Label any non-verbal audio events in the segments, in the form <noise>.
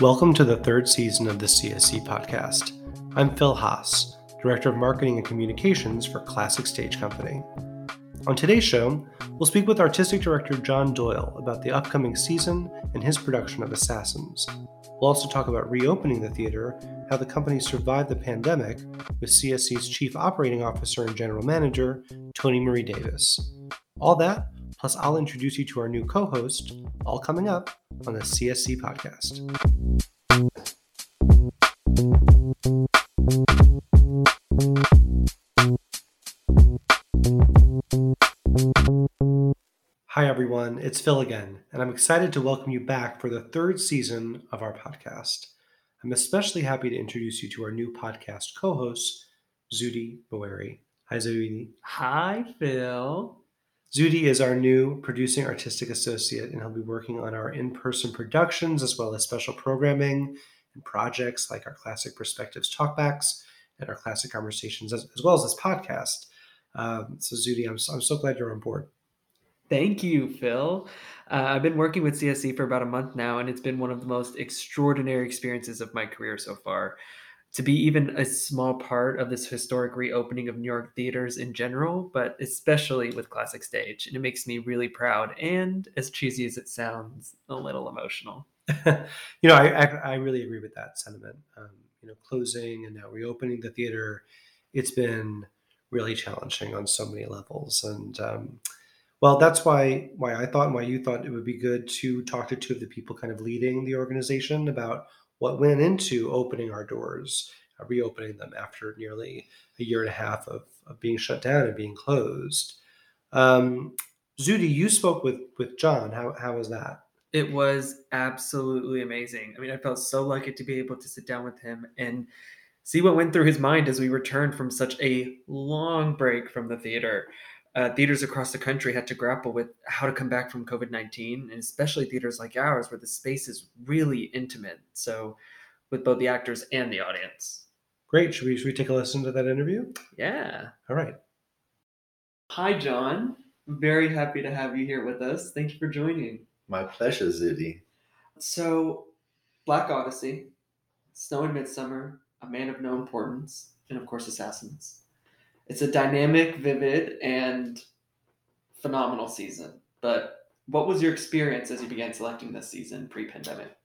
Welcome to the third season of the CSC podcast. I'm Phil Haas, Director of Marketing and Communications for Classic Stage Company. On today's show, we'll speak with Artistic Director John Doyle about the upcoming season and his production of Assassins. We'll also talk about reopening the theater, how the company survived the pandemic, with CSC's Chief Operating Officer and General Manager, Toni Marie Davis. All that, plus I'll introduce you to our new co host, all coming up on the CSC podcast. Hi, everyone. It's Phil again, and I'm excited to welcome you back for the third season of our podcast. I'm especially happy to introduce you to our new podcast co host, Zudi Boeri. Hi, Zudi. Hi, Phil. Zudi is our new producing artistic associate, and he'll be working on our in person productions as well as special programming and projects like our Classic Perspectives Talkbacks and our Classic Conversations, as, as well as this podcast. Um, so, Zudi, I'm, I'm so glad you're on board. Thank you, Phil. Uh, I've been working with CSC for about a month now, and it's been one of the most extraordinary experiences of my career so far. To be even a small part of this historic reopening of New York theaters in general, but especially with Classic Stage. And it makes me really proud and, as cheesy as it sounds, a little emotional. <laughs> you know, I, I, I, really agree with that sentiment. Um, you know, closing and now reopening the theater, it's been really challenging on so many levels. And, um, well, that's why why I thought and why you thought it would be good to talk to two of the people kind of leading the organization about what went into opening our doors, uh, reopening them after nearly a year and a half of, of being shut down and being closed. Um, Zudi, you spoke with with John. How how was that? It was absolutely amazing. I mean, I felt so lucky to be able to sit down with him and see what went through his mind as we returned from such a long break from the theater uh, theaters across the country had to grapple with how to come back from COVID 19, and especially theaters like ours, where the space is really intimate. So, with both the actors and the audience. Great. Should we, should we take a listen to that interview? Yeah. All right. Hi, John. very happy to have you here with us. Thank you for joining. My pleasure, Zudi. So, Black Odyssey, Snow in Midsummer, A Man of No Importance, and of course, Assassins it's a dynamic, vivid, and phenomenal season. But what was your experience as you began selecting this season pre-pandemic?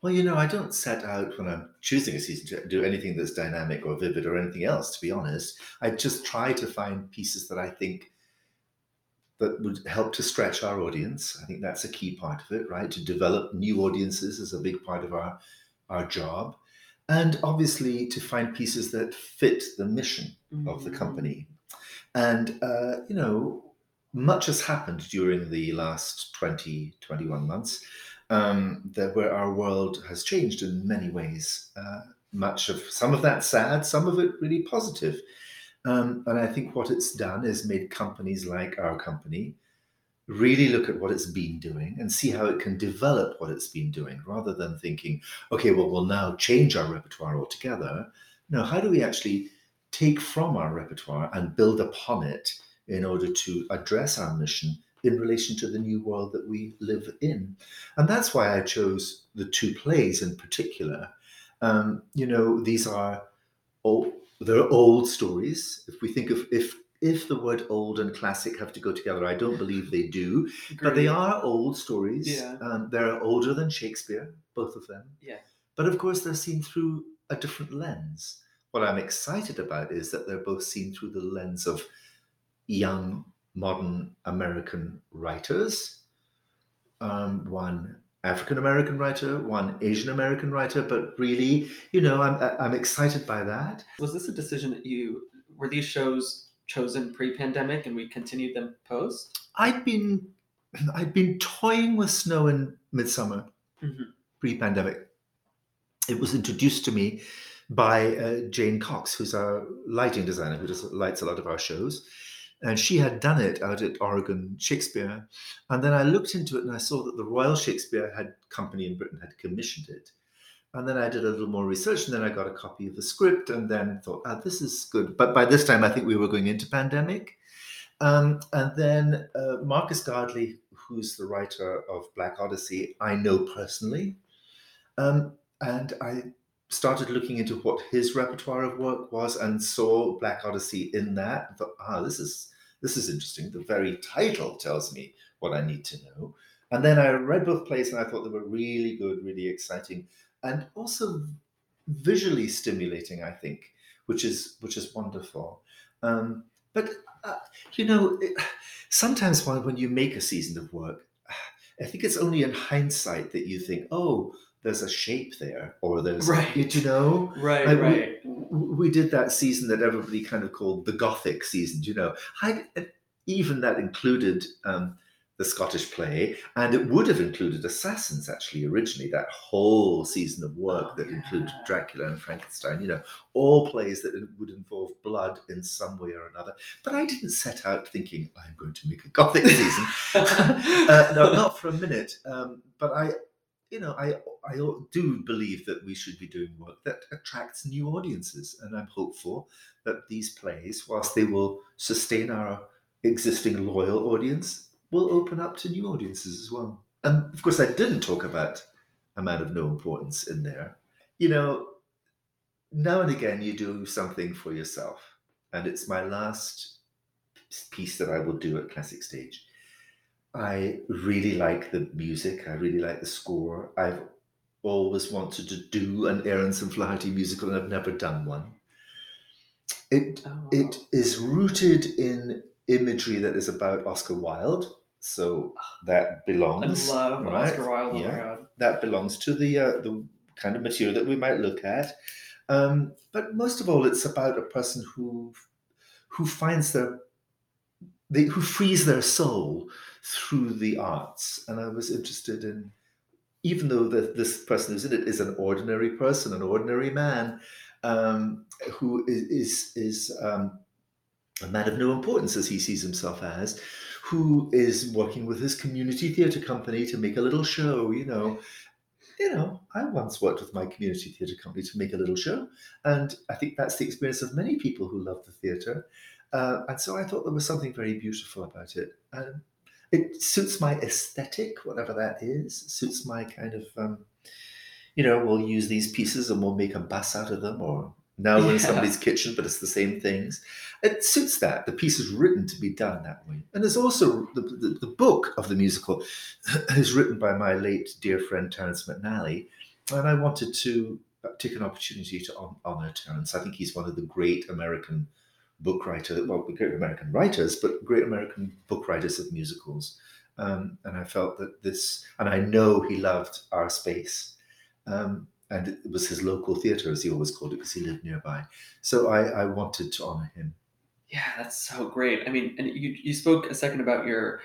Well, you know, I don't set out when I'm choosing a season to do anything that's dynamic or vivid or anything else, to be honest. I just try to find pieces that I think that would help to stretch our audience. I think that's a key part of it, right? To develop new audiences is a big part of our our job and obviously to find pieces that fit the mission mm-hmm. of the mm. company. And, uh, you know, much has happened during the last 20, 21 months um, that where our world has changed in many ways. Uh, much of some of that sad, some of it really positive. Um, and I think what it's done is made companies like our company really look at what it's been doing and see how it can develop what it's been doing rather than thinking, okay, well, we'll now change our repertoire altogether. No, how do we actually take from our repertoire and build upon it in order to address our mission in relation to the new world that we live in? And that's why I chose the two plays in particular. Um, you know, these are old, they're old stories. If we think of if if the word old and classic have to go together. I don't believe they do, Agreed. but they are old stories. Yeah. Um, they're older than Shakespeare, both of them. Yeah. But of course, they're seen through a different lens. What I'm excited about is that they're both seen through the lens of young, modern American writers. Um, one African American writer, one Asian American writer, but really, you know, I'm I'm excited by that. Was this a decision that you were these shows chosen pre-pandemic and we continued them post? I'd been <clears throat> I'd been toying with snow in midsummer mm-hmm. pre-pandemic. It was introduced to me by uh, Jane Cox, who's our lighting designer who just lights a lot of our shows. And she had done it out at Oregon Shakespeare. And then I looked into it and I saw that the Royal Shakespeare had company in Britain had commissioned it. And then I did a little more research, and then I got a copy of the script, and then thought, ah, this is good. But by this time, I think we were going into pandemic. Um, and then uh, Marcus Gardley, who's the writer of Black Odyssey, I know personally. Um, and I started looking into what his repertoire of work was and saw Black Odyssey in that. Thought, ah, this is this is interesting. The very title tells me what I need to know. And then I read both plays and I thought they were really good, really exciting, and also visually stimulating. I think, which is which is wonderful. Um, but uh, you know, it, sometimes when, when you make a season of work, I think it's only in hindsight that you think, oh, there's a shape there, or there's, Right. you know, Right, Like, right. we, we did that season that everybody kind of called the Gothic season, you know. I, even that included um, the Scottish play, and it would have included Assassins actually originally. That whole season of work Oh, that included. Dracula and Frankenstein, you know, all plays that would involve blood in some way or another. But I didn't set out thinking I'm going to make a Gothic season. <laughs> uh, no, not for a minute. Um, but I, you know, I I do believe that we should be doing work that attracts new audiences, and I'm hopeful that these plays, whilst they will sustain our existing loyal audience, will open up to new audiences as well. And of course, I didn't talk about a man of no importance in there. You know, now and again you do something for yourself, and it's my last piece that I will do at Classic Stage. I really like the music. I really like the score. I've always wanted to do an Ahrens and Flaherty musical, and I've never done one. It Oh, it is rooted in imagery that is about Oscar Wilde, so that I belongs. love right? Oscar Wilde. Oh Yeah. That belongs to the uh, the kind of material that we might look at. Um, but most of all, it's about a person who who finds their they, who frees their soul through the arts. And I was interested in, even though the, this person who's in it is an ordinary person, an ordinary man, um, who is is, is um, a man of no importance as he sees himself as, who is working with his community theatre company to make a little show. You know, you know, I once worked with my community theatre company to make a little show, and I think that's the experience of many people who love the theatre. Uh, and so I thought there was something very beautiful about it. Um, it suits my aesthetic, whatever that is. It suits my kind of, um, you know, we'll use these pieces and we'll make a bus out of them, or now we're in somebody's kitchen, but it's the same things. It suits that. The piece is written to be done that way. And there's also the, the, the book of the musical <laughs> is written by my late dear friend Terence McNally. And I wanted to uh, take an opportunity to honor Terence. I think he's one of the great American book writers, well, great American writers, but great American book writers of musicals. Um, and I felt that this, and I know he loved our space. Um, and it was his local theatre, as he always called it, because he lived nearby. So I, I wanted to honor him. Yeah, that's so great. I mean, and you you spoke a second about your.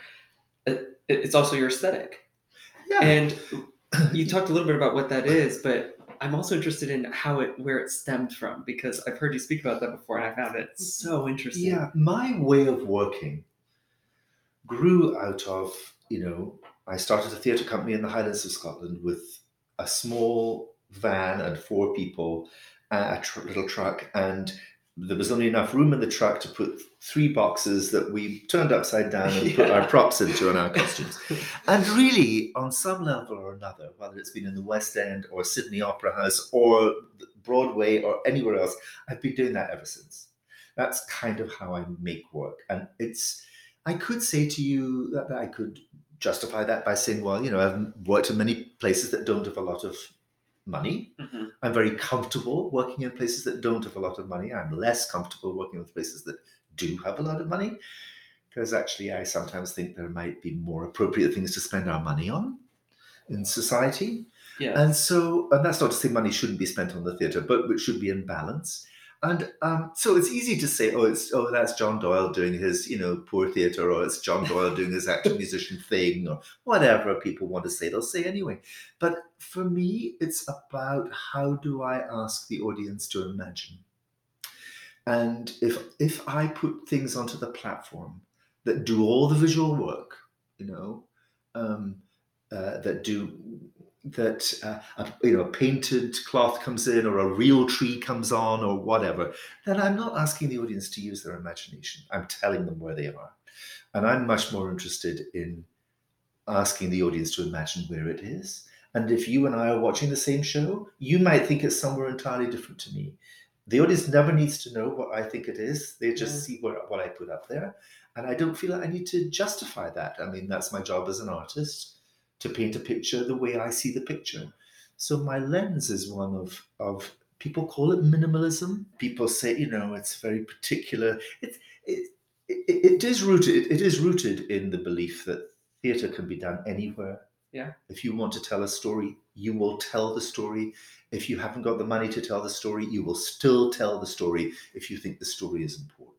Uh, it- It's also your aesthetic, Yeah. and <coughs> you talked a little bit about what that is, but I'm also interested in how it where it stemmed from because I've heard you speak about that before, and I found it so interesting. Yeah, my way of working grew out of, you know, I started a theatre company in the Highlands of Scotland with a small van and four people, uh, a tr- little truck, and there was only enough room in the truck to put three boxes that we turned upside down and put our <laughs> props into and our costumes. And really, on some level or another, whether it's been in the West End or Sydney Opera House or Broadway or anywhere else, I've been doing that ever since. That's kind of how I make work. And it's, I could say to you that, that I could justify that by saying, well, you know, I've worked in many places that don't have a lot of money. Mhm. I'm very comfortable working in places that don't have a lot of money. I'm less comfortable working with places that do have a lot of money because actually I sometimes think there might be more appropriate things to spend our money on in society. Yeah. And so, and that's not to say money shouldn't be spent on the theatre, but it should be in balance. And um, so it's easy to say, oh, it's oh, that's John Doyle doing his, you know, poor theatre, or it's John Doyle doing his actor <laughs> musician thing, or whatever people want to say, they'll say anyway. But for me, it's about how do I ask the audience to imagine? And if if I put things onto the platform that do all the visual work, you know, um, uh, that do that uh, a, you know a painted cloth comes in or a real tree comes on or whatever, then I'm not asking the audience to use their imagination. I'm telling them where they are, and I'm much more interested in asking the audience to imagine where it is And if you and I are watching the same show, you might think it's somewhere entirely different to me. The audience never needs to know what I think it is. They just Yeah. see what, what I put up there. And I don't feel like I need to justify that. I mean, that's my job as an artist to paint a picture the way I see the picture. So my lens is one of, of people call it minimalism. People say, you know, it's very particular. It's, it, it, it is rooted. It is rooted in the belief that theatre can be done anywhere. Yeah. If you want to tell a story, you will tell the story. If you haven't got the money to tell the story, you will still tell the story if you think the story is important.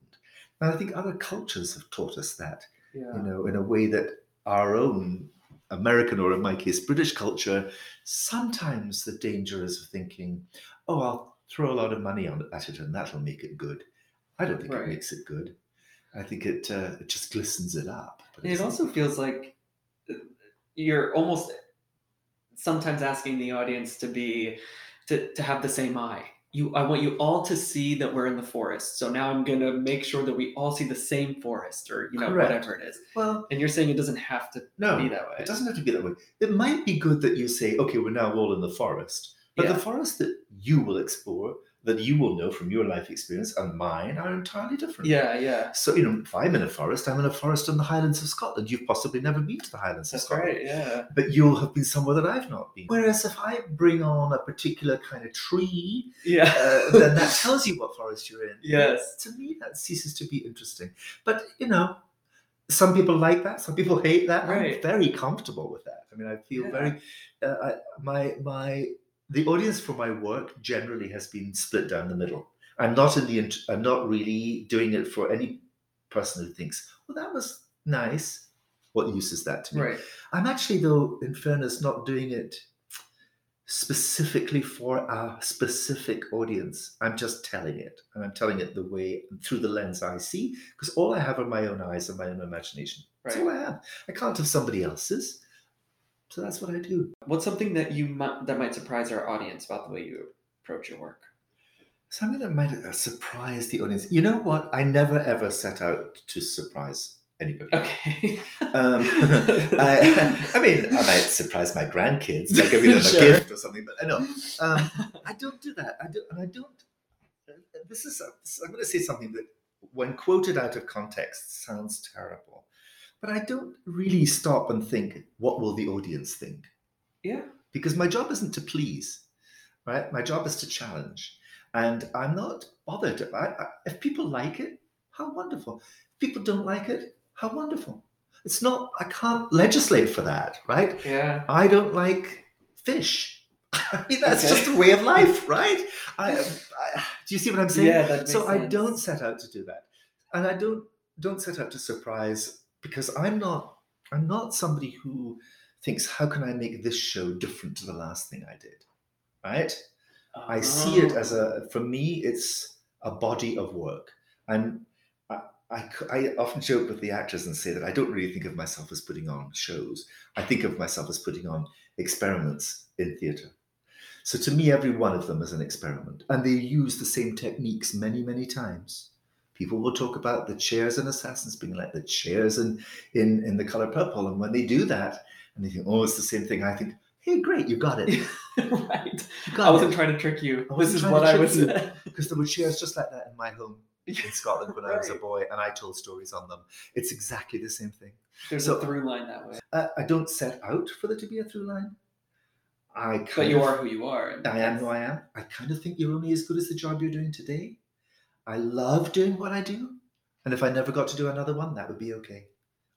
And I think other cultures have taught us that, Yeah. you know, in a way that our own American or in my case British culture, sometimes the danger is of thinking, oh, I'll throw a lot of money on at it and that'll make it good. I don't think Right. it makes it good. I think it uh, it just glistens it up. It also feels like uh, you're almost sometimes asking the audience to be to, to have the same eye. You I want you all to see that we're in the forest. So now I'm gonna make sure that we all see the same forest or you know, Correct. whatever it is. well, And you're saying it doesn't have to no, be that way. It doesn't have to be that way. It might be good that you say, okay, we're now all in the forest. But Yeah. the forest that you will explore, that you will know from your life experience and mine are entirely different. Yeah, yeah. So, you know, if I'm in a forest, I'm in a forest in the Highlands of Scotland. You've possibly never been to the Highlands of That's Scotland. right, yeah. But you'll have been somewhere that I've not been. Whereas if I bring on a particular kind of tree, Yeah. uh, then that <laughs> tells you what forest you're in. Yes. To me, that ceases to be interesting. But, you know, some people like that. Some people hate that. I'm very comfortable with that. I mean, I feel Yeah. very. Uh, I, my my the audience for my work generally has been split down the middle. I'm not in the. I'm not really doing it for any person who thinks, "Well, that was nice." What use is that to me? Right. I'm actually, though, in fairness, not doing it specifically for a specific audience. I'm just telling it, and I'm telling it the way through the lens I see, because all I have are my own eyes and my own imagination. That's all I have. I can't have somebody else's. So that's what I do. What's something that you might that might surprise our audience about the way you approach your work? Something that might uh, surprise the audience. You know what? I never ever set out to surprise anybody. Okay. <laughs> Um, <laughs> I, <laughs> I mean, I might surprise my grandkids by giving them a Sure. gift or something, but I know um, I don't do that. I do, and I don't. This is. I'm going to say something that, when quoted out of context, sounds terrible, but I don't really stop and think, what will the audience think? yeah. Because my job isn't to please, right? My job is to challenge, and I'm not bothered. I, I, if people like it, how wonderful. If people don't like it, how wonderful. It's not. I can't legislate for that, right? Yeah. I don't like fish. <laughs> I mean, that's Okay. just a way of <laughs> life, right? I, I, do you see what I'm saying? Yeah, that makes so I don't set out to do that, and I don't don't set out to surprise because I'm not I'm not somebody who thinks how can I make this show different to the last thing I did, right? I see it as a ah. for me it's a body of work, and I I often joke with the actors and say that I don't really think of myself as putting on shows. I think of myself as putting on experiments in theatre. So to me, every one of them is an experiment, and they use the same techniques many, many times. People will talk about the chairs in Assassins being like the chairs in in in the color purple, and when they do that, and they think, oh, it's the same thing. I think, hey, great, you got it. <laughs> Right. got I wasn't it. trying to trick you. This is what I was. because <laughs> there were chairs just like that in my home <laughs> in Scotland when I was a boy, and I told stories on them. It's exactly the same thing. There's So- a through line that way. Uh, I don't set out for there to be a through line. I kind But you of, are who you are. I am who I am. I kind of think you're only as good as the job you're doing today. I love doing what I do, and if I never got to do another one, that would be okay.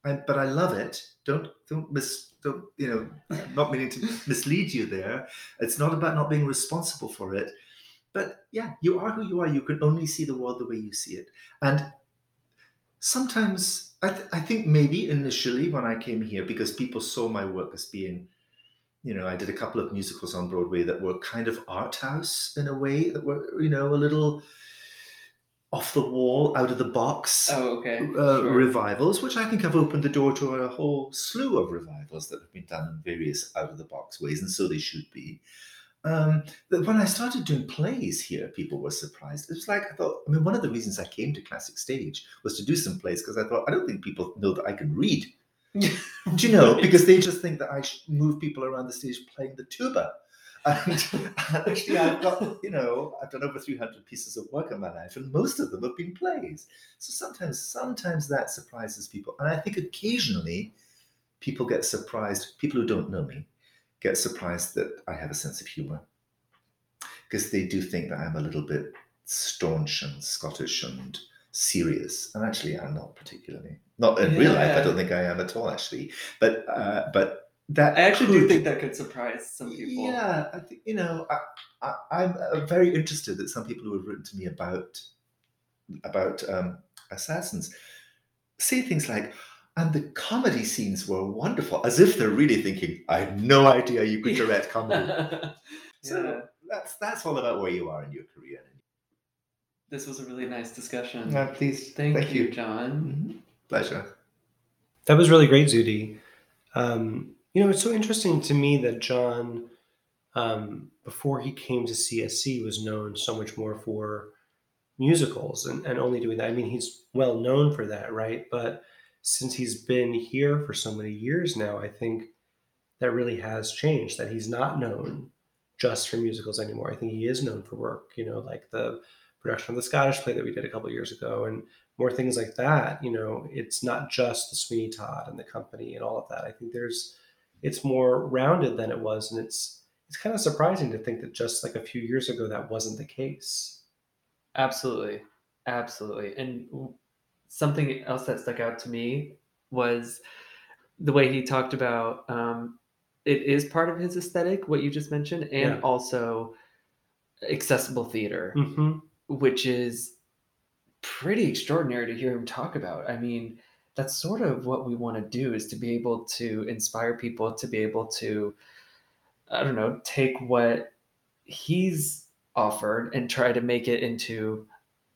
I, but I love it. Don't don't miss. Don't you know? Not meaning to <laughs> mislead you there. It's not about not being responsible for it. But yeah, you are who you are. You can only see the world the way you see it. And sometimes I, th- I think maybe initially when I came here, because people saw my work as being, you know, I did a couple of musicals on Broadway that were kind of art house in a way that were, you know, a little off the wall, out of the box Oh, okay. uh, sure. revivals, which I think have opened the door to a whole slew of revivals that have been done in various out of the box ways, and so they should be. Um, but when I started doing plays here, people were surprised. It was like I thought. I mean, one of the reasons I came to Classic Stage was to do some plays because I thought I don't think people know that I can read. <laughs> Do you know? Because they just think that I should move people around the stage playing the tuba. And, and <laughs> actually, I've got, you know, I've done over 300 pieces of work in my life, and most of them have been plays. So sometimes, sometimes that surprises people. And I think occasionally people get surprised, people who don't know me get surprised that I have a sense of humor. Because they do think that I'm a little bit staunch and Scottish and serious. And actually, I'm not particularly. Not in real life, I don't think I am at all, actually. But uh, but that I actually do think that could surprise some people. yeah, I think you know, I, I, I'm uh, very interested that some people who have written to me about about um, assassins say things like, "And the comedy scenes were wonderful," as if they're really thinking, "I had no idea you could direct comedy." <laughs> <laughs> so Yeah. that's that's all about where you are in your career. This was a really nice discussion. Yeah, please, Thank, you, John. Mhm. Pleasure. That was really great, Zudi. Um, you know, it's so interesting to me that John, um, before he came to CSC, was known so much more for musicals and, and only doing that. I mean, he's well known for that, right? But since he's been here for so many years now, I think that really has changed, that he's not known just for musicals anymore. I think he is known for work, you know, like the production of the Scottish play that we did a couple years ago and more things like that. You know, it's not just the Sweeney Todd and the company and all of that. I think there's it's more rounded than it was, and it's it's kind of surprising to think that just like a few years ago that wasn't the case. Absolutely. Absolutely. And something else that stuck out to me was the way he talked about um, it is part of his aesthetic, what you just mentioned, and Yeah. also accessible theater, Mm-hmm. which is pretty extraordinary to hear him talk about. I mean, that's sort of what we want to do is to be able to inspire people to be able to, I don't know, take what he's offered and try to make it into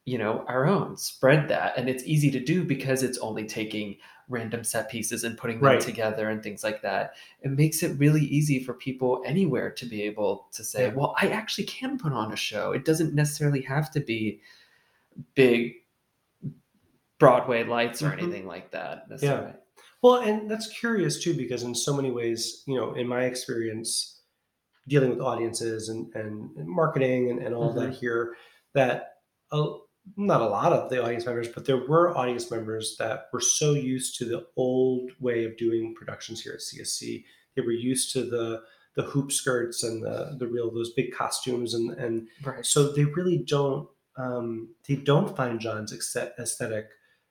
you know our own spread that and it's easy to do because it's only taking random set pieces and putting them Right. together and things like that it makes it really easy for people anywhere to be able to say Yeah. well i actually can put on a show it doesn't necessarily have to be big broadway lights or Mhm. anything like that necessarily. Well, and that's curious too, because in so many ways, you know, in my experience dealing with audiences and, and marketing and, and all that here, that uh, not a lot of the audience members, but there were audience members that were so used to the old way of doing productions here at CSC. They were used to the the hoop skirts and the the real those big costumes and and right so they really don't um, they don't find John's aesthetic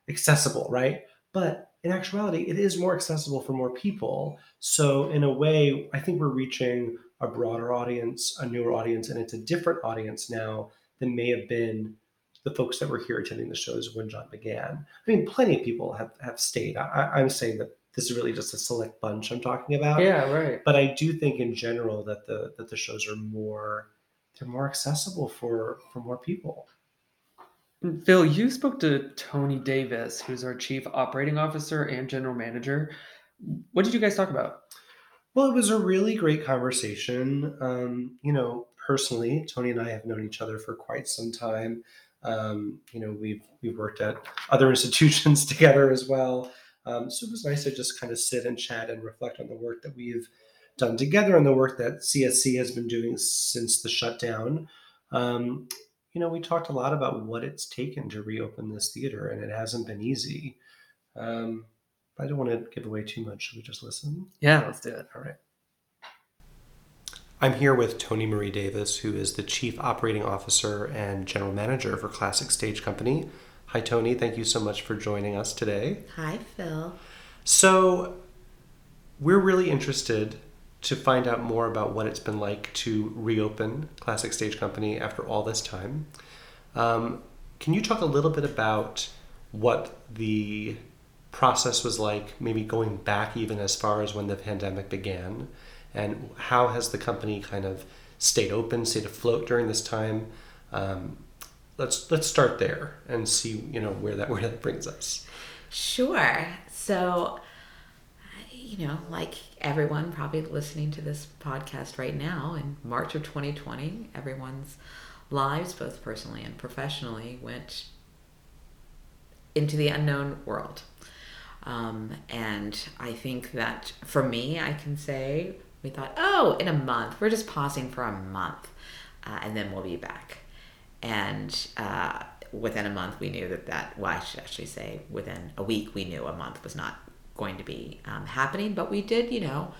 accessible, right? But in actuality, it is more accessible for more people. So in a way, I think we're reaching a broader audience, a newer audience, and it's a different audience now than may have been the folks that were here attending the shows when John began. I mean, plenty of people have have stayed. I, I'm saying that this is really just a select bunch I'm talking about yeah right but I do think in general that the that the shows are more they're more accessible for for more people. Phil, you spoke to Toni Davis, who's our chief operating officer and general manager. What did you guys talk about? Well, it was a really great conversation. Um, you know, personally, Toni and I have known each other for quite some time. Um, you know, we've we've worked at other <laughs> institutions together as well. Um, so it was nice to just kind of sit and chat and reflect on the work that we've done together and the work that CSC has been doing since the shutdown. Um, you know, we talked a lot about what it's taken to reopen this theater, and it hasn't been easy. Um, but I don't want to give away too much. Should we just listen? Yeah, let's do it. All right. I'm here with Toni Marie Davis, who is the Chief Operating Officer and General Manager for Classic Stage Company. Hi, Toni. Thank you so much for joining us today. Hi, Phil. So, we're really interested to find out more about what it's been like to reopen Classic Stage Company after all this time. Um, can you talk a little bit about what the process was like, maybe going back even as far as when the pandemic began, and how has the company kind of stayed open, stayed afloat during this time? Um, let's let's start there and see you know where that where that brings us. Sure. So, you know, like everyone probably listening to this podcast right now, in March of 2020, everyone's lives, both personally and professionally, went into the unknown world. Um, and I think that for me, I can say we thought, oh, in a month, we're just pausing for a month, uh, and then we'll be back. And uh, within a month, we knew that that. Well, I should actually say within a week, we knew a month was not going to be um, happening. But we did, you know,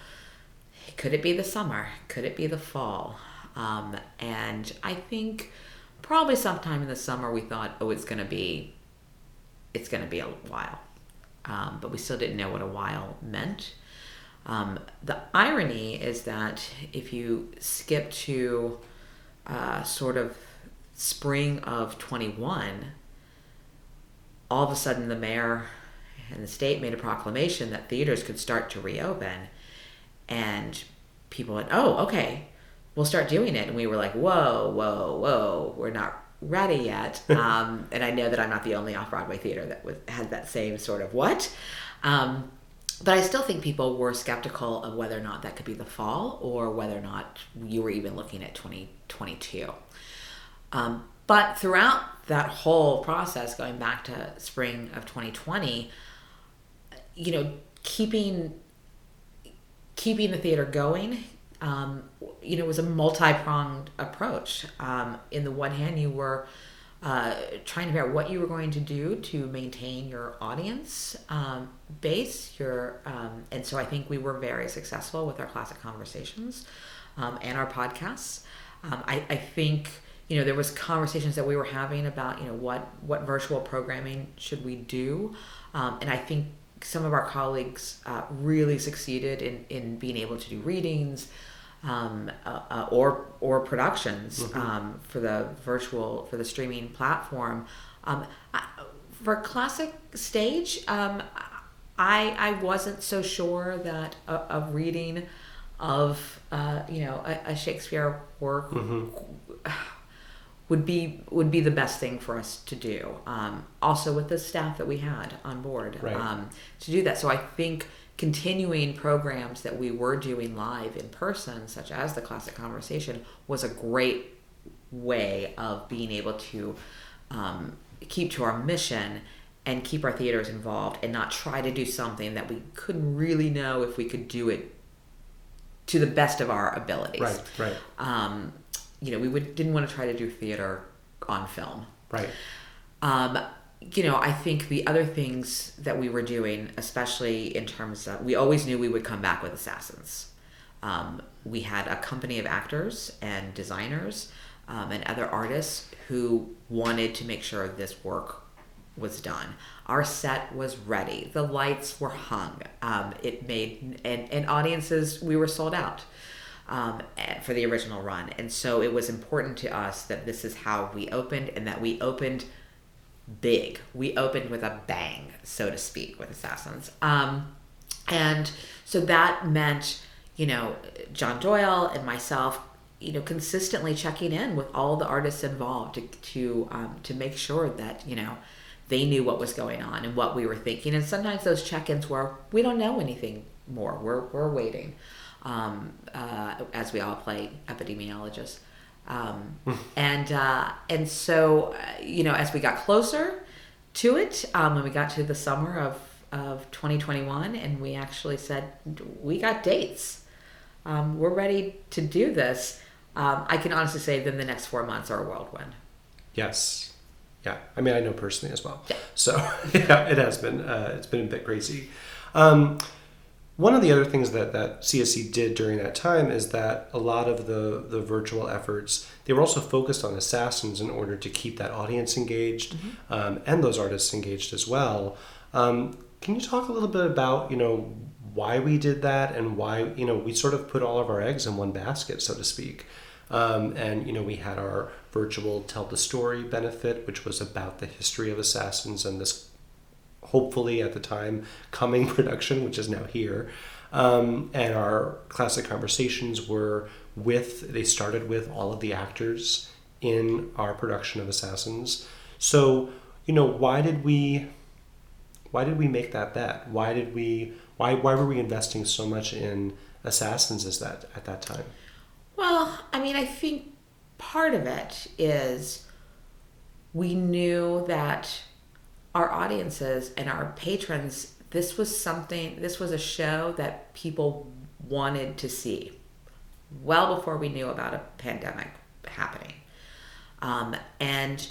could it be the summer? Could it be the fall? Um, and I think probably sometime in the summer we thought, oh, it's going to be, it's going to be a while, um, but we still didn't know what a while meant. Um, the irony is that if you skip to uh, sort of spring of 21, all of a sudden the mayor and the state made a proclamation that theaters could start to reopen. And people went, oh, okay, we'll start doing it. And we were like, whoa, whoa, whoa, we're not ready yet. <laughs> Um, and I know that I'm not the only off Broadway theater that was, had that same sort of what. Um, but I still think people were skeptical of whether or not that could be the fall or whether or not you were even looking at 2022. Um, but throughout that whole process, going back to spring of 2020, you know, keeping keeping the theater going, um, you know, it was a multi-pronged approach. Um, in the one hand, you were uh, trying to figure out what you were going to do to maintain your audience um, base. Your um, and so I think we were very successful with our classic conversations um, and our podcasts. Um, I, I think you know there was conversations that we were having about you know what what virtual programming should we do, and I think some of our colleagues uh, really succeeded in, in being able to do readings um, uh, uh, or or productions mm-hmm. um, for the virtual for the streaming platform. Um, I, for classic stage, um, I I wasn't so sure that a, a reading of uh, you know a, a Shakespeare work. Mm-hmm would be would be the best thing for us to do. Um, also, with the staff that we had on board right. um, to do that. So I think continuing programs that we were doing live in person, such as the Classic Conversation, was a great way of being able to um, keep to our mission and keep our theaters involved and not try to do something that we couldn't really know if we could do it to the best of our abilities. Right, right. You know, we would, didn't want to try to do theater on film. Right. Um, you know, I think the other things that we were doing, especially in terms of, we always knew we would come back with Assassins. Um, we had a company of actors and designers um, and other artists who wanted to make sure this work was done. Our set was ready. The lights were hung. Um, it made and, and audiences we were sold out um, eh, for the original run. And so it was important to us that this is how we opened and that we opened big. We opened with a bang, so to speak, with Assassins. Um, and so that meant, you know, John Doyle and myself, you know, consistently checking in with all the artists involved to to um, to make sure that you know they knew what was going on and what we were thinking. And sometimes those check-ins were, we don't know anything more. We're we're waiting um, uh, as we all play epidemiologists. Um, and uh, and so uh, you know, as we got closer to it, um, when we got to the summer of of 2021, and we actually said we got dates. Um, we're ready to do this. Um, I can honestly say, then the next four months are a whirlwind. Yes, yeah. I mean, I know personally as well. Yeah. So <laughs> yeah, it has been. Uh, it's been a bit crazy. Um, one of the other things that, that CSC did during that time is that a lot of the, the virtual efforts, they were also focused on assassins in order to keep that audience engaged mm-hmm. um, and those artists engaged as well. Um, can you talk a little bit about, you know, why we did that and why, you know, we sort of put all of our eggs in one basket, so to speak. Um, and, you know, we had our virtual Tell the Story benefit, which was about the history of assassins and this hopefully at the time coming <laughs> production, which is now here. Um, and our classic conversations were with, they started with all of the actors in our production of Assassins. So, you know, why did we, why did we make that bet? Why did we, why, why were we investing so much in Assassins as that, at that time? Well, I mean, I think part of it is we knew that our audiences and our patrons this was something. This was a show that people wanted to see, well before we knew about a pandemic happening, um, and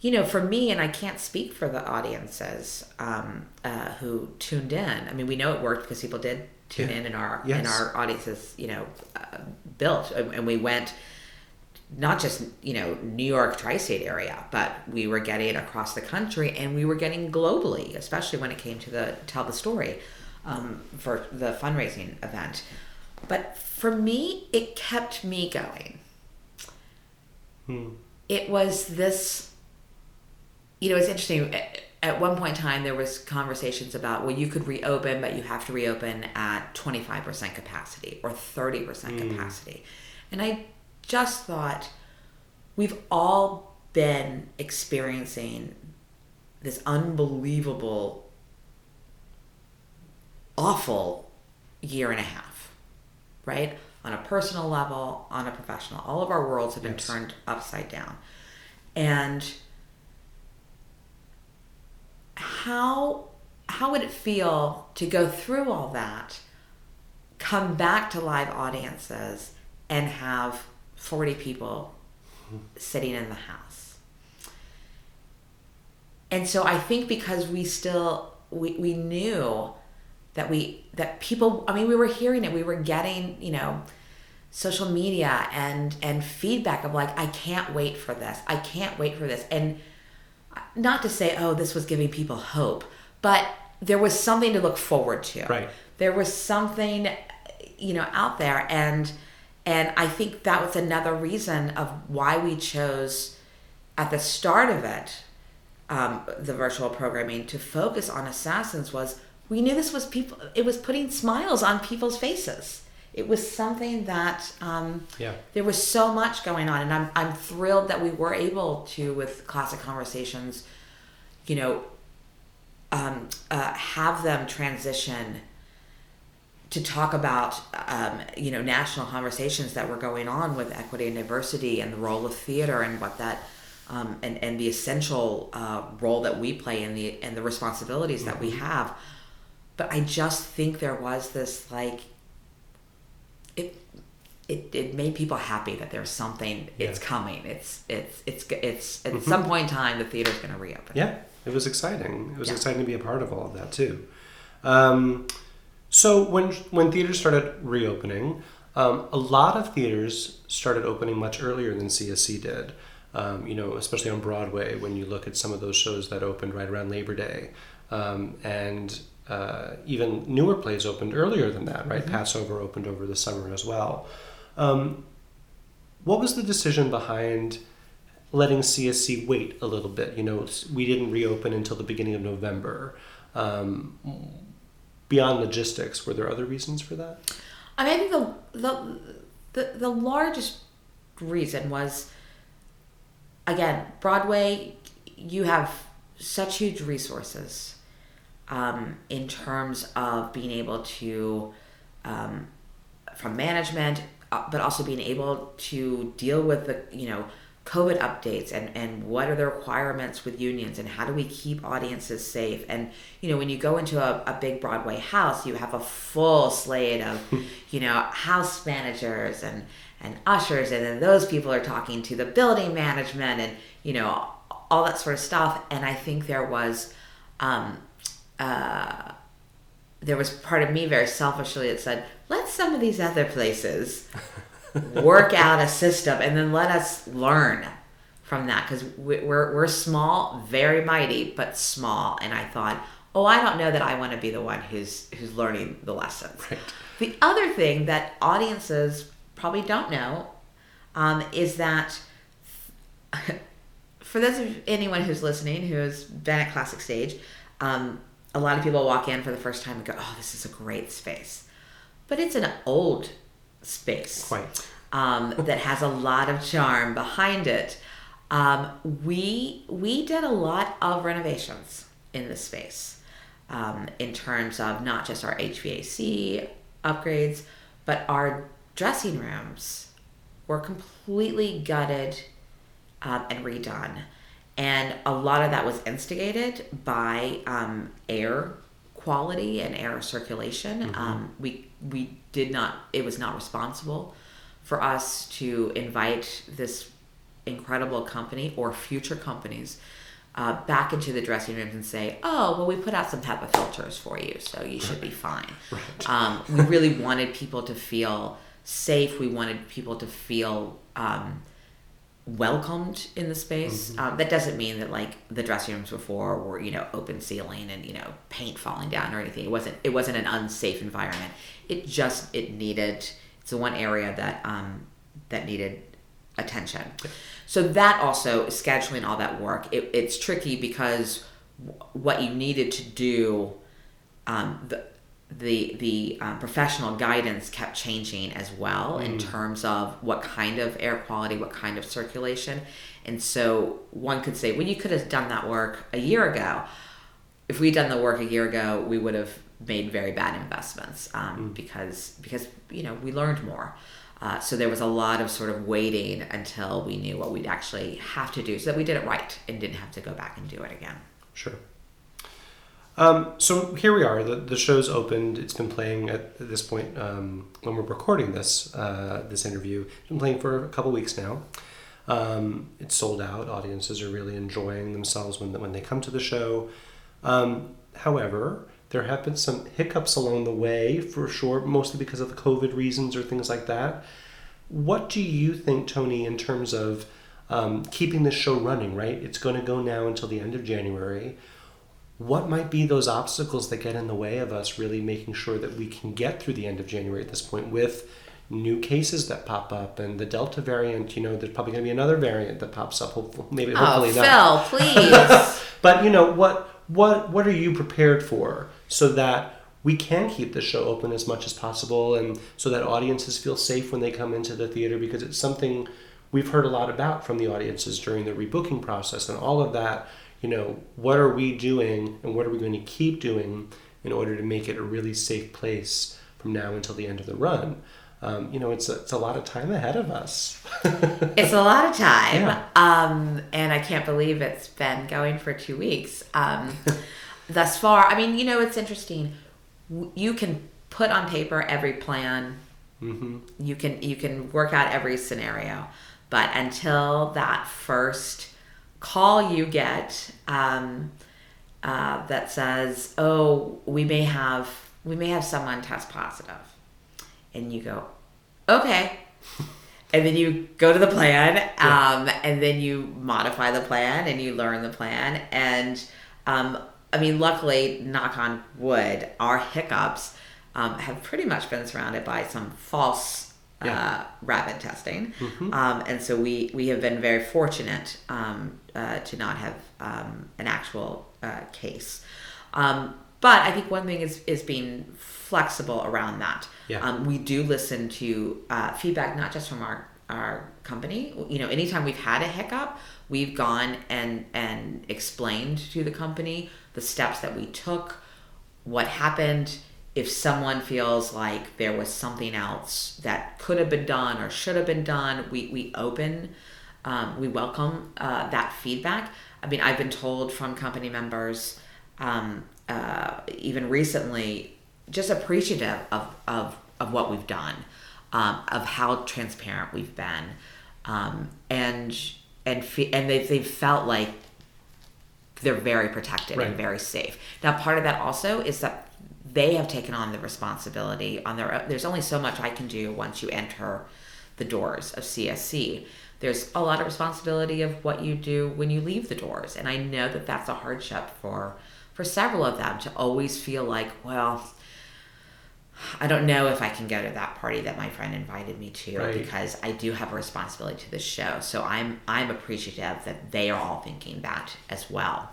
you know, for me, and I can't speak for the audiences um, uh, who tuned in. I mean, we know it worked because people did tune Yeah. in, and our Yes. and our audiences, you know, uh, built, and, and we went not just you know New York tri-state area, but we were getting across the country, and we were getting globally, especially when it came to the tell the story um, for the fundraising event. But for me, it kept me going Hmm. it was this you know it's interesting at, at one point in time there was conversations about well you could reopen but you have to reopen at 25% capacity or 30% capacity and i just thought we've all been experiencing this unbelievable awful year and a half right? On a personal level on a professional. All of our worlds have been Yes. turned upside down. And how how would it feel to go through all that come back to live audiences and have 40 people sitting in the house. And so i think because we still we, we knew that we that people i mean we were hearing it we were getting you know social media and and feedback of like i can't wait for this i can't wait for this. And not to say oh this was giving people hope but there was something to look forward to. Right. there was something you know out there and and i think that was another reason of why we chose at the start of it um, the virtual programming to focus on assassins was we knew this was people it was putting smiles on people's faces it was something that um, Yeah. there was so much going on and I'm, I'm thrilled that we were able to with classic conversations you know um, uh, have them transition to talk about um, you know national conversations that were going on with equity and diversity and the role of theater and what that um, and and the essential uh, role that we play in the and the responsibilities that we have. But I just think there was this like it it, it made people happy that there's something it's coming. It's it's it's it's at some point in time the theater's going to reopen. Yeah, it was exciting. It was Yeah. exciting to be a part of all of that too. Um, so when when theaters started reopening, um, a lot of theaters started opening much earlier than CSC did. Um, you know, especially on Broadway, when you look at some of those shows that opened right around Labor Day, um, and uh, even newer plays opened earlier than that. Right, Pass Over opened over the summer as well. Um, what was the decision behind letting CSC wait a little bit? You know, we didn't reopen until the beginning of November. Um, beyond logistics, were there other reasons for that? I mean, I think the the the, the largest reason was again Broadway. You have such huge resources um, in terms of being able to, um, from management, uh, but also being able to deal with the you know COVID updates and and what are the requirements with unions and how do we keep audiences safe? And you know when you go into a, a big Broadway house you have a full slate of <laughs> you know house managers and and ushers and then those people are talking to the building management and you know all that sort of stuff. And I think there was um, uh, there was part of me very selfishly that said, let some of these other places work out a system and then let us learn from that because we're, we're small, very mighty, but small. And I thought, oh, I don't know that I want to be the one who's who's learning the lessons. Right. The other thing that audiences probably don't know um, is that <laughs> for those of anyone who's listening who's been at Classic Stage, um, a lot of people walk in for the first time and go, "Oh, this is a great space," but it's an old space Quite. um, <laughs> that has a lot of charm behind it. Um, we we did a lot of renovations in this space um, in terms of not just our HVAC upgrades, but our dressing rooms were completely gutted um, and redone. And a lot of that was instigated by um, air quality and air circulation. Mm-hmm. Um, we we did not. It was not responsible for us to invite this incredible company or future companies uh, back into the dressing rooms and say, "Oh, well, we put out some HEPA filters for you, so you should be fine." Right. Um, we really wanted people to feel safe. We wanted people to feel um, welcomed in the space. Mm-hmm. Um, that doesn't mean that like the dressing rooms before were you know open ceiling and you know paint falling down or anything. It wasn't. It wasn't an unsafe environment. It just it needed. It's the one area that um, that needed attention. So that also scheduling all that work. It, it's tricky because w- what you needed to do, um, the the the um, professional guidance kept changing as well in terms of what kind of air quality, what kind of circulation, and so one could say, well, you could have done that work a year ago. If we'd done the work a year ago, we would have made very bad investments um, because because you know we learned more. Uh, so there was a lot of sort of waiting until we knew what we'd actually have to do, so that we did it right and didn't have to go back and do it again. Sure. Um, so here we are. The, the show's opened. It's been playing at this point um, when we're recording this uh, this interview. It's been playing for a couple weeks now. Um, it's sold out. Audiences are really enjoying themselves when when they come to the show. Um, however, there have been some hiccups along the way, for sure, mostly because of the COVID reasons or things like that. What do you think, Toni, in terms of um, keeping this show running? Right, it's going to go now until the end of January what might be those obstacles that get in the way of us really making sure that we can get through the end of January at this point with new cases that pop up and the Delta variant? You know, there's probably going to be another variant that pops up. Oh, hopefully, maybe hopefully oh, not. Phil, please. <laughs> But you know what? What what are you prepared for so that we can keep the show open as much as possible and so that audiences feel safe when they come into the theater because it's something we've heard a lot about from the audiences during the rebooking process and all of that you know, what are we doing and what are we going to keep doing in order to make it a really safe place from now until the end of the run? Um, you know, it's a, it's a lot of time ahead of us. <laughs> it's a lot of time. Yeah. Um, and I can't believe it's been going for two weeks. Um, <laughs> thus far, I mean, you know, it's interesting. You can put on paper every plan. hmm You can you can work out every scenario, but until that first call you get um, uh, that says, "Oh, we may have we may have someone test positive," and you go, "Okay." and then you go to the plan Yeah. um, and then you modify the plan and you learn the plan and um, i mean luckily knock on wood our hiccups um, have pretty much been surrounded by some false Yeah. uh, rapid testing Mhm. um, and so we, we have been very fortunate um, uh, to not have um, an actual uh, case um, but i think one thing is, is being flexible around that Yeah. um, we do listen to uh, feedback not just from our our company you know anytime we've had a hiccup we've gone and and explained to the company the steps that we took what happened if someone feels like there was something else that could have been done or should have been done we we open um, we welcome uh, that feedback i mean i've been told from company members um, uh, even recently just appreciative of, of, of what we've done, um, of how transparent we've been, um, and and fe- and they they've felt like they're very protected Right. and very safe. Now, part of that also is that they have taken on the responsibility on their. own. There's only so much I can do once you enter the doors of CSC. There's a lot of responsibility of what you do when you leave the doors, and I know that that's a hardship for for several of them to always feel like, well, I don't know if I can go to that party that my friend invited me to Right. because I do have a responsibility to this show. So I'm I'm appreciative that they are all thinking that as well.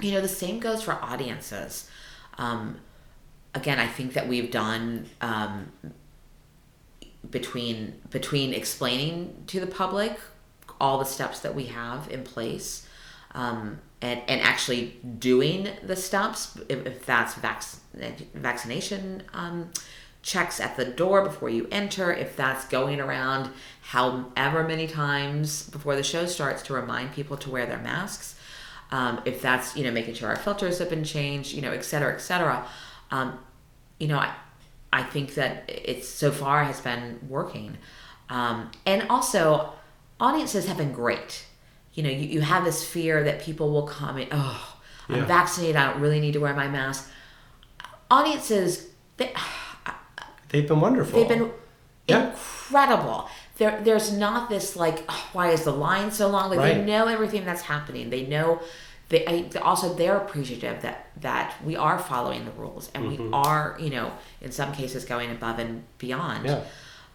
You know, the same goes for audiences. Um, again, I think that we've done um, between between explaining to the public all the steps that we have in place um, and, and actually doing the steps if, if that's vac- vaccination um, checks at the door before you enter if that's going around however many times before the show starts to remind people to wear their masks um, if that's you know making sure our filters have been changed, you know, et cetera, et cetera. Um, you know, I, I think that it's so far has been working, um, and also audiences have been great. You know, you, you have this fear that people will comment, oh, I'm Yeah. vaccinated, I don't really need to wear my mask. Audiences, they, <sighs> They've been wonderful. They've been Yeah. incredible. There, there's not this like, "Oh, why is the line so long? Like they know everything that's happening. They know. They I, also they're appreciative that that we are following the rules and Mm-hmm. we are, you know, in some cases going above and beyond. Yeah.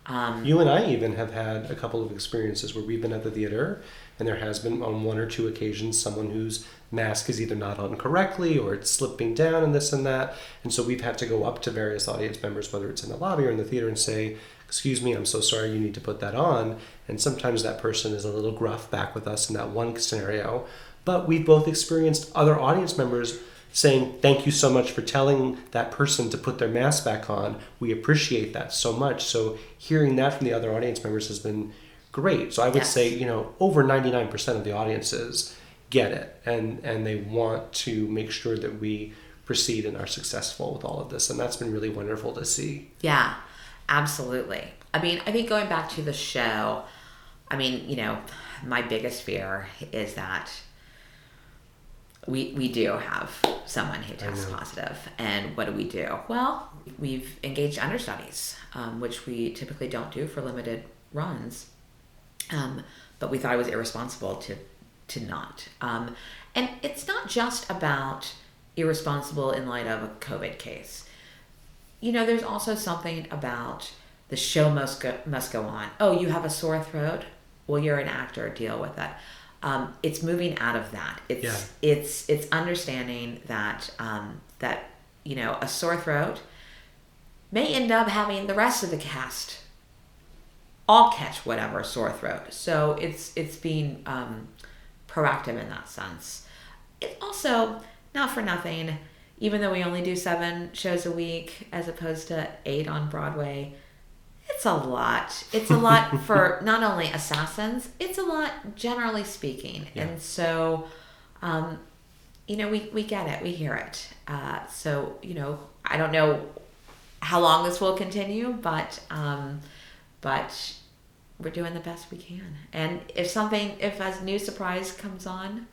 Um, You and I even have had a couple of experiences where we've been at the theater and there has been on one or two occasions someone whose mask is either not on correctly or it's slipping down and this and that. And so we've had to go up to various audience members, whether it's in the lobby or in the theater, and say, Excuse me, I'm so sorry, you need to put that on. And sometimes that person is a little gruff back with us in that one scenario. But we've both experienced other audience members saying thank you so much for telling that person to put their mask back on. We appreciate that so much. So hearing that from the other audience members has been great. So I would Yes. say, you know, over 99% of the audiences get it and and they want to make sure that we proceed and are successful with all of this and that's been really wonderful to see. Yeah, absolutely. I mean, I think going back to the show, I mean, you know, my biggest fear is that we we do have someone who tests positive, and what do we do? Well, we've engaged understudies, um, which we typically don't do for limited runs, um, but we thought it was irresponsible to to not. Um, and it's not just about irresponsible in light of a COVID case you know, there's also something about the show must go must go on. Oh, you have a sore throat. Well, you're an actor. Deal with that. Um, it's moving out of that. It's Yeah. it's it's understanding that um, that you know a sore throat may end up having the rest of the cast all catch whatever sore throat. So it's it's being um, proactive in that sense. It also not for nothing, even though we only do seven shows a week as opposed to eight on Broadway. It's a lot. It's a lot <laughs> for not only assassins. It's a lot generally speaking, Yeah. and so. Um, you know, we, we get it, we hear it. Uh, so, you know, I don't know how long this will continue, but um, but we're doing the best we can. And if something, if a new surprise comes on,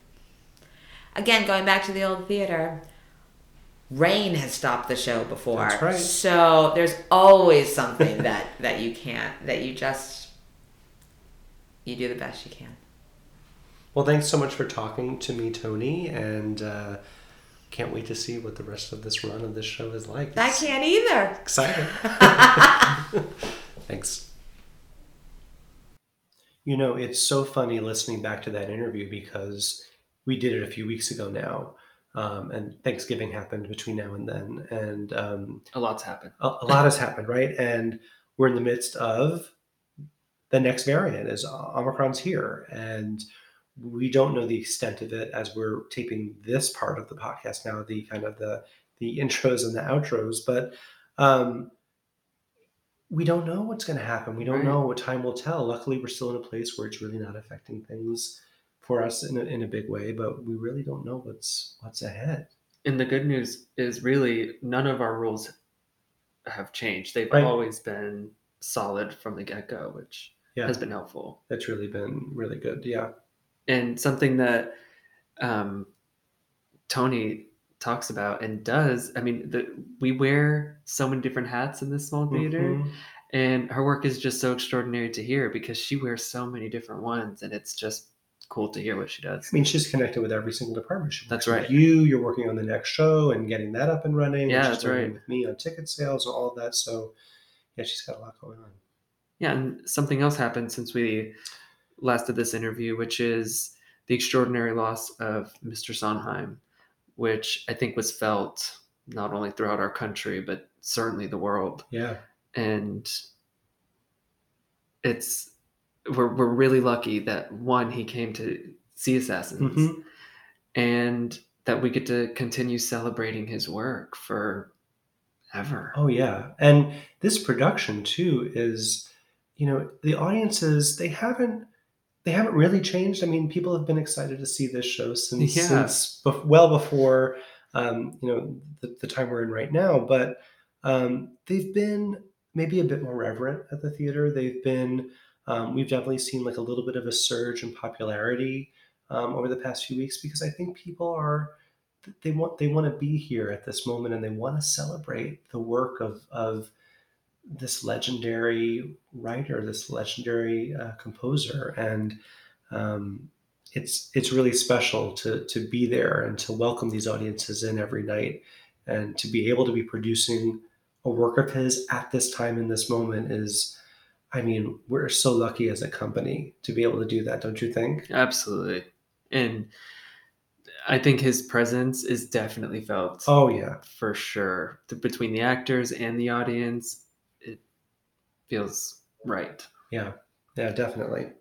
again, going back to the old theater, rain has stopped the show before. That's right. So there's always something <laughs> that that you can't, that you just you do the best you can. Well, thanks so much for talking to me, Toni, and uh, can't wait to see what the rest of this run of this show is like. I can't either. exciting. <laughs> Thanks. You know, it's so funny listening back to that interview because we did it a few weeks ago now, um, and Thanksgiving happened between now and then, and um, A lot's happened. a, a lot has happened, right? And we're in the midst of the next variant is Omicron's here, and we don't know the extent of it as we're taping this part of the podcast now, the kind of the the intros and the outros, but um, we don't know what's going to happen. We don't Right. know what time will tell. Luckily, we're still in a place where it's really not affecting things for us in a, in a big way, but we really don't know what's what's ahead. And the good news is really none of our rules have changed. They've Right. always been solid from the get go, which Yeah. has been helpful. That's really been really good. Yeah. And something that um, Toni talks about and does. I mean, the, we wear so many different hats in this small theater, Mhm. and her work is just so extraordinary to hear because she wears so many different ones, and it's just cool to hear what she does. I mean, she's connected with every single department. She That's right. You, you're working on the next show and getting that up and running. Yeah, and she's that's right. With me on ticket sales and all that. So, yeah, she's got a lot going on. Yeah, and something else happened since we last did this interview, which is the extraordinary loss of Mr. Sondheim, which I think was felt not only throughout our country, but certainly the world. Yeah. And it's we're we're really lucky that one, he came to see Assassins Mhm. and that we get to continue celebrating his work for ever. Oh, yeah. And this production, too, is, you know, the audiences, they haven't they haven't really changed. I mean, people have been excited to see this show since, Yeah. since bef- well before um, you know the, the time we're in right now. But um, they've been maybe a bit more reverent at the theater. They've been um, we've definitely seen like a little bit of a surge in popularity um, over the past few weeks because I think people are they want they want to be here at this moment and they want to celebrate the work of of this legendary writer, this legendary uh, composer, and um, it's it's really special to to be there and to welcome these audiences in every night, and to be able to be producing a work of his at this time in this moment is, I mean, we're so lucky as a company to be able to do that, don't you think? Absolutely. And I think his presence is definitely felt Oh yeah, for sure. The- between the actors and the audience, it feels right. Yeah, yeah, definitely.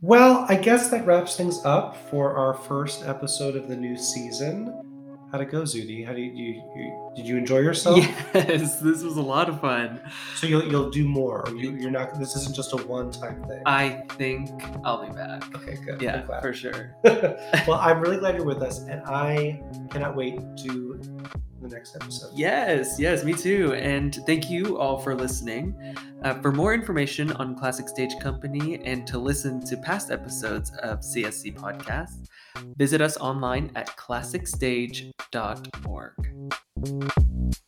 Well, I guess that wraps things up for our first episode of the new season. How'd it go, Zudi? How do you, you, you did you enjoy yourself? Yes, <laughs> this was a lot of fun. So you'll you'll do more. Or you, you're not. This isn't just a one-time thing. I think I'll be back. okay, good. Yeah, for sure. <laughs> well, I'm really glad you're with us, and I cannot wait to the next episode. Yes, yes, me too. And thank you all for listening. Uh, for more information on Classic Stage Company and to listen to past episodes of CSC Podcast, visit us online at classicstage.org. you